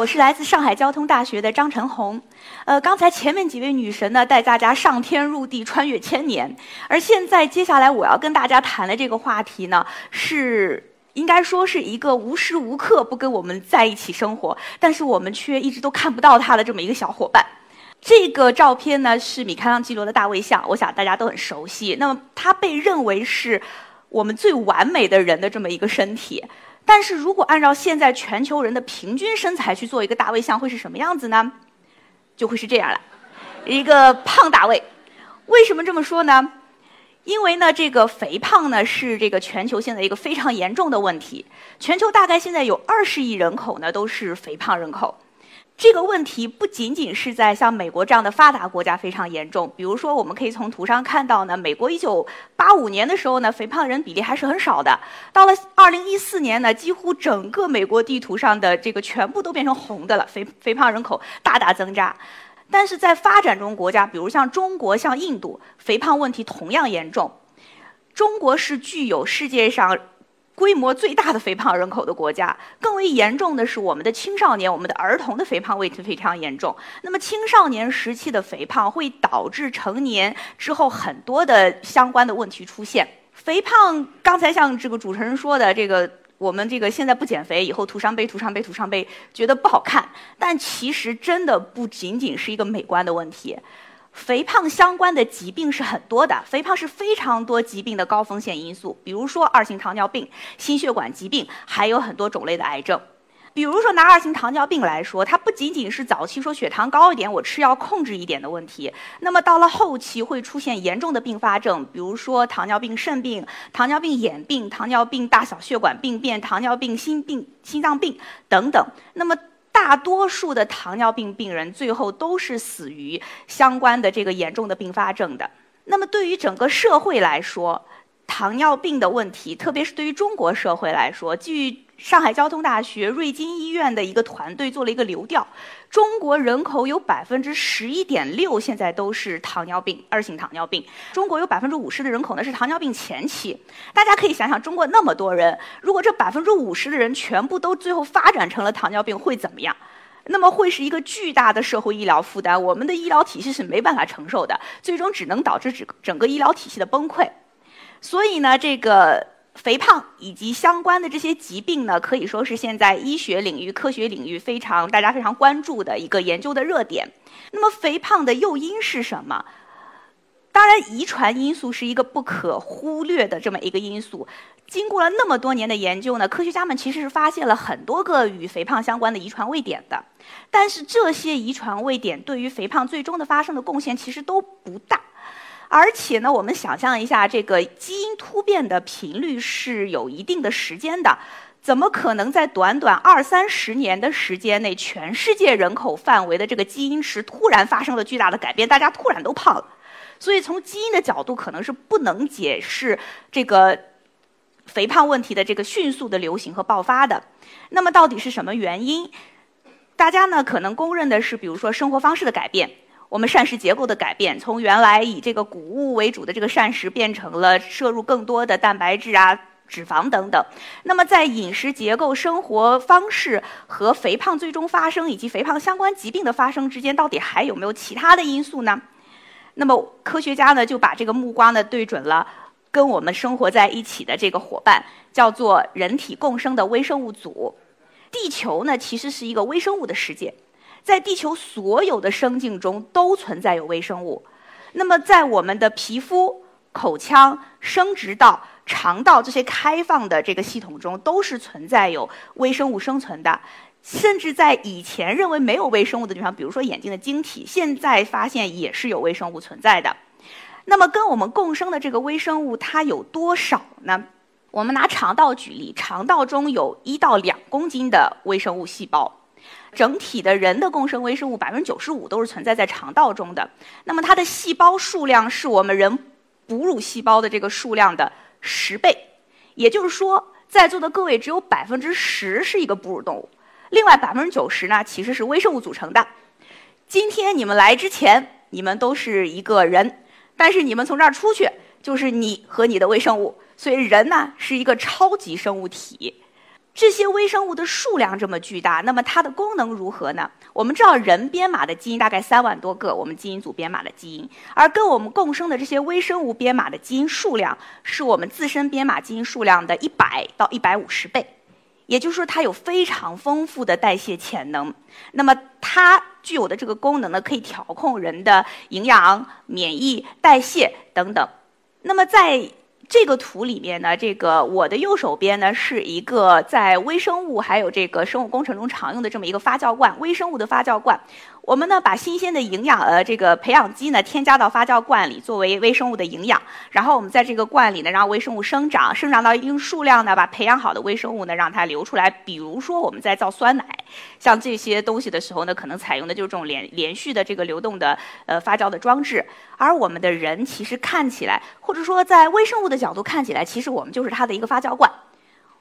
我是来自上海交通大学的张晨红，呃，刚才前面几位女神呢带大家上天入地穿越千年，而现在接下来我要跟大家谈的这个话题呢，是应该说是一个无时无刻不跟我们在一起生活，但是我们却一直都看不到她的这么一个小伙伴。这个照片呢是米开朗基罗的大卫像，我想大家都很熟悉。那么他被认为是我们最完美的人的这么一个身体。但是如果按照现在全球人的平均身材去做一个大卫像，会是什么样子呢？就会是这样了，一个胖大卫。为什么这么说呢？因为呢，这个肥胖呢是这个全球现在一个非常严重的问题。全球大概现在有二十亿人口呢都是肥胖人口。这个问题不仅仅是在像美国这样的发达国家非常严重，比如说我们可以从图上看到呢，美国一九八五年的时候呢，肥胖人比例还是很少的。到了二零一四年呢，几乎整个美国地图上的这个全部都变成红的了，肥肥胖人口大大增加。但是在发展中国家，比如像中国、像印度，肥胖问题同样严重。中国是具有世界上。规模最大的肥胖人口的国家，更为严重的是我们的青少年、我们的儿童的肥胖问题非常严重。那么青少年时期的肥胖会导致成年之后很多的相关的问题出现。肥胖刚才像这个主持人说的，这个我们这个现在不减肥，以后徒伤悲、徒伤悲、徒伤悲，觉得不好看。但其实真的不仅仅是一个美观的问题。肥胖相关的疾病是很多的，肥胖是非常多疾病的高风险因素，比如说二型糖尿病、心血管疾病，还有很多种类的癌症。比如说拿二型糖尿病来说，它不仅仅是早期说血糖高一点，我吃药控制一点的问题，那么到了后期会出现严重的并发症，比如说糖尿病肾病、糖尿病眼病、糖尿病大小血管病变、糖尿病心病、心脏病等等。那么大多数的糖尿病病人最后都是死于相关的这个严重的并发症的。那么对于整个社会来说，糖尿病的问题，特别是对于中国社会来说，据上海交通大学瑞金医院的一个团队做了一个流调，中国人口有百分之十一点六现在都是糖尿病二型糖尿病，中国有百分之五十的人口呢是糖尿病前期。大家可以想想，中国那么多人，如果这百分之五十的人全部都最后发展成了糖尿病，会怎么样？那么会是一个巨大的社会医疗负担，我们的医疗体系是没办法承受的，最终只能导致整整个医疗体系的崩溃。所以呢，这个。肥胖以及相关的这些疾病呢，可以说是现在医学领域、科学领域非常大家非常关注的一个研究的热点。那么，肥胖的诱因是什么？当然，遗传因素是一个不可忽略的这么一个因素。经过了那么多年的研究呢，科学家们其实是发现了很多个与肥胖相关的遗传位点的。但是，这些遗传位点对于肥胖最终的发生的贡献其实都不大。而且呢，我们想象一下，这个基因突变的频率是有一定的时间的，怎么可能在短短二三十年的时间内，全世界人口范围的这个基因池突然发生了巨大的改变，大家突然都胖了？所以从基因的角度，可能是不能解释这个肥胖问题的这个迅速的流行和爆发的。那么到底是什么原因？大家呢可能公认的是，比如说生活方式的改变。我们膳食结构的改变，从原来以这个谷物为主的这个膳食，变成了摄入更多的蛋白质啊、脂肪等等。那么，在饮食结构、生活方式和肥胖最终发生以及肥胖相关疾病的发生之间，到底还有没有其他的因素呢？那么，科学家呢就把这个目光呢对准了跟我们生活在一起的这个伙伴，叫做人体共生的微生物组。地球呢其实是一个微生物的世界。在地球所有的生境中都存在有微生物，那么在我们的皮肤、口腔、生殖道、肠道这些开放的这个系统中，都是存在有微生物生存的。甚至在以前认为没有微生物的地方，比如说眼睛的晶体，现在发现也是有微生物存在的。那么跟我们共生的这个微生物，它有多少呢？我们拿肠道举例，肠道中有一到两公斤的微生物细胞。整体的人的共生微生物百分之九十五都是存在在肠道中的。那么它的细胞数量是我们人哺乳细胞的这个数量的十倍，也就是说，在座的各位只有百分之十是一个哺乳动物，另外百分之九十呢其实是微生物组成的。今天你们来之前，你们都是一个人，但是你们从这儿出去，就是你和你的微生物。所以人呢是一个超级生物体。这些微生物的数量这么巨大，那么它的功能如何呢？我们知道人编码的基因大概三万多个，我们基因组编码的基因，而跟我们共生的这些微生物编码的基因数量，是我们自身编码基因数量的一百到一百五十倍。也就是说，它有非常丰富的代谢潜能。那么，它具有的这个功能呢，可以调控人的营养、免疫、代谢等等。那么，在这个图里面呢，这个我的右手边呢是一个在微生物还有这个生物工程中常用的这么一个发酵罐，微生物的发酵罐。我们呢把新鲜的营养呃这个培养基呢添加到发酵罐里，作为微生物的营养。然后我们在这个罐里呢让微生物生长，生长到一定数量呢，把培养好的微生物呢让它流出来。比如说我们在造酸奶，像这些东西的时候呢，可能采用的就是这种连连续的这个流动的呃发酵的装置。而我们的人其实看起来，或者说在微生物的角度看起来，其实我们就是它的一个发酵罐。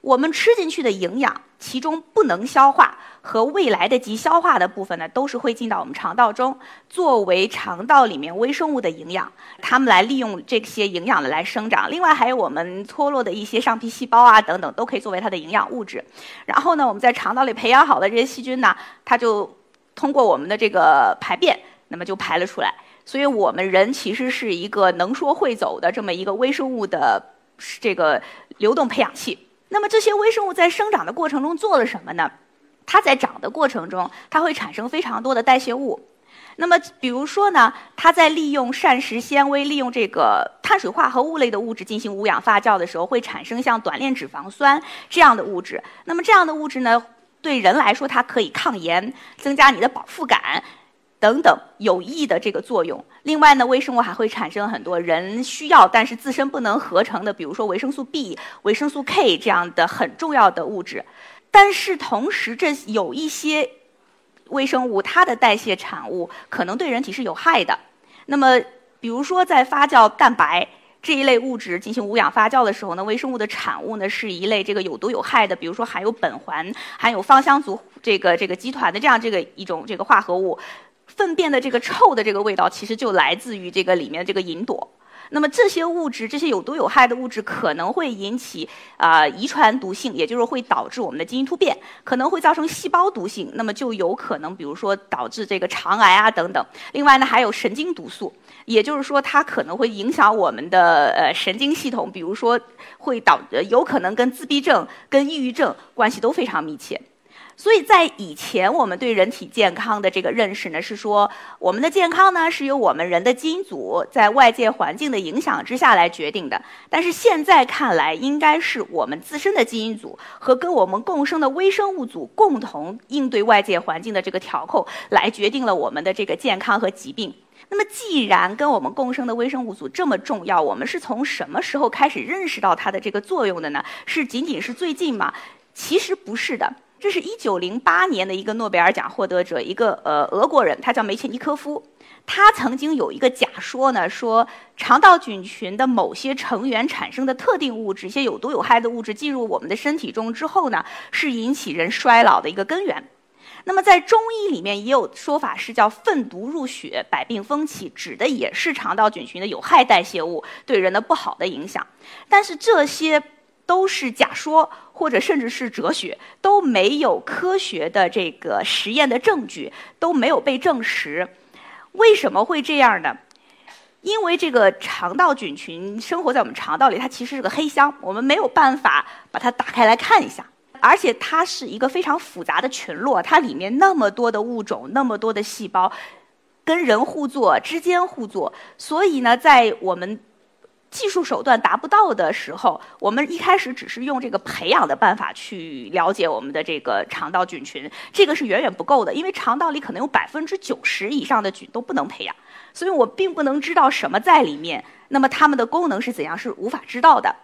我们吃进去的营养，其中不能消化和未来的及消化的部分呢，都是会进到我们肠道中，作为肠道里面微生物的营养，它们来利用这些营养的来生长。另外还有我们脱落的一些上皮细胞啊等等，都可以作为它的营养物质。然后呢，我们在肠道里培养好的这些细菌呢，它就通过我们的这个排便，那么就排了出来。所以我们人其实是一个能说会走的这么一个微生物的这个流动培养器。那么这些微生物在生长的过程中做了什么呢？它在长的过程中，它会产生非常多的代谢物。那么比如说呢，它在利用膳食纤维、利用这个碳水化合物类的物质进行无氧发酵的时候，会产生像短链脂肪酸这样的物质。那么这样的物质呢，对人来说，它可以抗炎，增加你的饱腹感。等等有益的这个作用。另外呢，微生物还会产生很多人需要但是自身不能合成的，比如说维生素 B、维生素 K 这样的很重要的物质。但是同时，这有一些微生物它的代谢产物可能对人体是有害的。那么，比如说在发酵蛋白这一类物质进行无氧发酵的时候呢，微生物的产物呢是一类这个有毒有害的，比如说含有苯环、含有芳香族这个这个集团的这样这个一种这个化合物。粪便的这个臭的这个味道，其实就来自于这个里面这个吲哚。那么这些物质，这些有毒有害的物质，可能会引起啊遗传毒性，也就是会导致我们的基因突变，可能会造成细胞毒性，那么就有可能，比如说导致这个肠癌啊等等。另外呢，还有神经毒素，也就是说它可能会影响我们的呃神经系统，比如说会导有可能跟自闭症、跟抑郁症关系都非常密切。所以在以前，我们对人体健康的这个认识呢，是说我们的健康呢是由我们人的基因组在外界环境的影响之下来决定的。但是现在看来，应该是我们自身的基因组和跟我们共生的微生物组共同应对外界环境的这个调控，来决定了我们的这个健康和疾病。那么，既然跟我们共生的微生物组这么重要，我们是从什么时候开始认识到它的这个作用的呢？是仅仅是最近吗？其实不是的。这是一九零八年的一个诺贝尔奖获得者，一个呃俄国人，他叫梅切尼科夫。他曾经有一个假说呢，说肠道菌群的某些成员产生的特定物质，一些有毒有害的物质进入我们的身体中之后呢，是引起人衰老的一个根源。那么在中医里面也有说法是叫粪毒入血，百病风起，指的也是肠道菌群的有害代谢物对人的不好的影响。但是这些。都是假说，或者甚至是哲学，都没有科学的这个实验的证据，都没有被证实。为什么会这样呢？因为这个肠道菌群生活在我们肠道里，它其实是个黑箱，我们没有办法把它打开来看一下。而且它是一个非常复杂的群落，它里面那么多的物种，那么多的细胞，跟人互作，之间互作，所以呢，在我们。技术手段达不到的时候，我们一开始只是用这个培养的办法去了解我们的这个肠道菌群，这个是远远不够的，因为肠道里可能有百分之九十以上的菌都不能培养，所以我并不能知道什么在里面，那么它们的功能是怎样是无法知道的。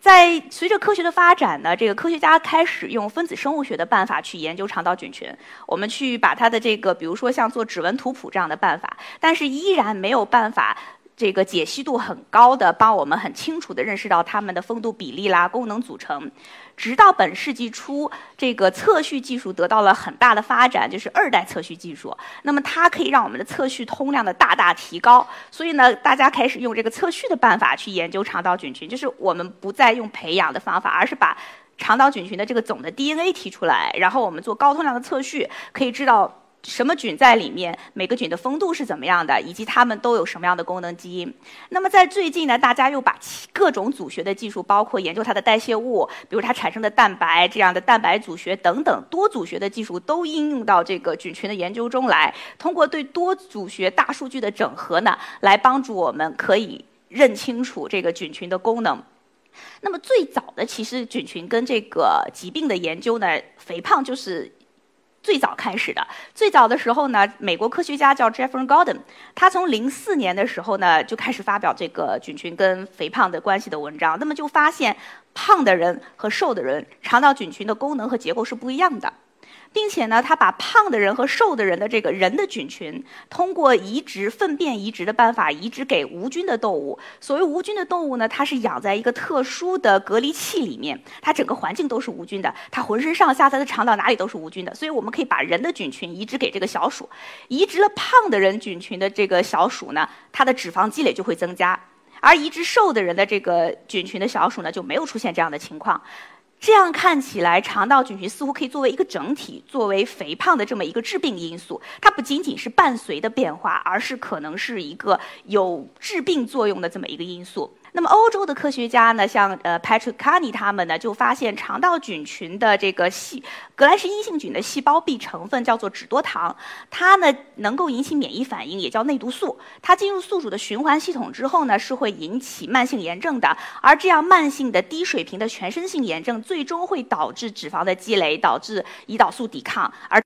在随着科学的发展呢，这个科学家开始用分子生物学的办法去研究肠道菌群。我们去把它的这个，比如说像做指纹图谱这样的办法，但是依然没有办法。这个解析度很高的，帮我们很清楚地认识到它们的风度比例啦、功能组成。直到本世纪初，这个测序技术得到了很大的发展，就是二代测序技术。那么它可以让我们的测序通量的大大提高。所以呢，大家开始用这个测序的办法去研究肠道菌群，就是我们不再用培养的方法，而是把肠道菌群的这个总的 DNA 提出来，然后我们做高通量的测序，可以知道。什么菌在里面？每个菌的风度是怎么样的？以及它们都有什么样的功能基因？那么在最近呢，大家又把各种组学的技术，包括研究它的代谢物，比如它产生的蛋白这样的蛋白组学等等多组学的技术，都应用到这个菌群的研究中来。通过对多组学大数据的整合呢，来帮助我们可以认清楚这个菌群的功能。那么最早的其实菌群跟这个疾病的研究呢，肥胖就是。最早开始的，最早的时候呢，美国科学家叫 Jeffrey Gordon，他从零四年的时候呢就开始发表这个菌群跟肥胖的关系的文章，那么就发现胖的人和瘦的人肠道菌群的功能和结构是不一样的。并且呢，他把胖的人和瘦的人的这个人的菌群，通过移植粪便移植的办法移植给无菌的动物。所谓无菌的动物呢，它是养在一个特殊的隔离器里面，它整个环境都是无菌的，它浑身上下它的肠道哪里都是无菌的。所以我们可以把人的菌群移植给这个小鼠，移植了胖的人菌群的这个小鼠呢，它的脂肪积累就会增加，而移植瘦的人的这个菌群的小鼠呢，就没有出现这样的情况。这样看起来，肠道菌群似乎可以作为一个整体，作为肥胖的这么一个致病因素。它不仅仅是伴随的变化，而是可能是一个有致病作用的这么一个因素。那么欧洲的科学家呢，像呃 Patrick Carney 他们呢，就发现肠道菌群的这个细革兰氏阴性菌的细胞壁成分叫做脂多糖，它呢能够引起免疫反应，也叫内毒素。它进入宿主的循环系统之后呢，是会引起慢性炎症的。而这样慢性的低水平的全身性炎症，最终会导致脂肪的积累，导致胰岛素抵抗，而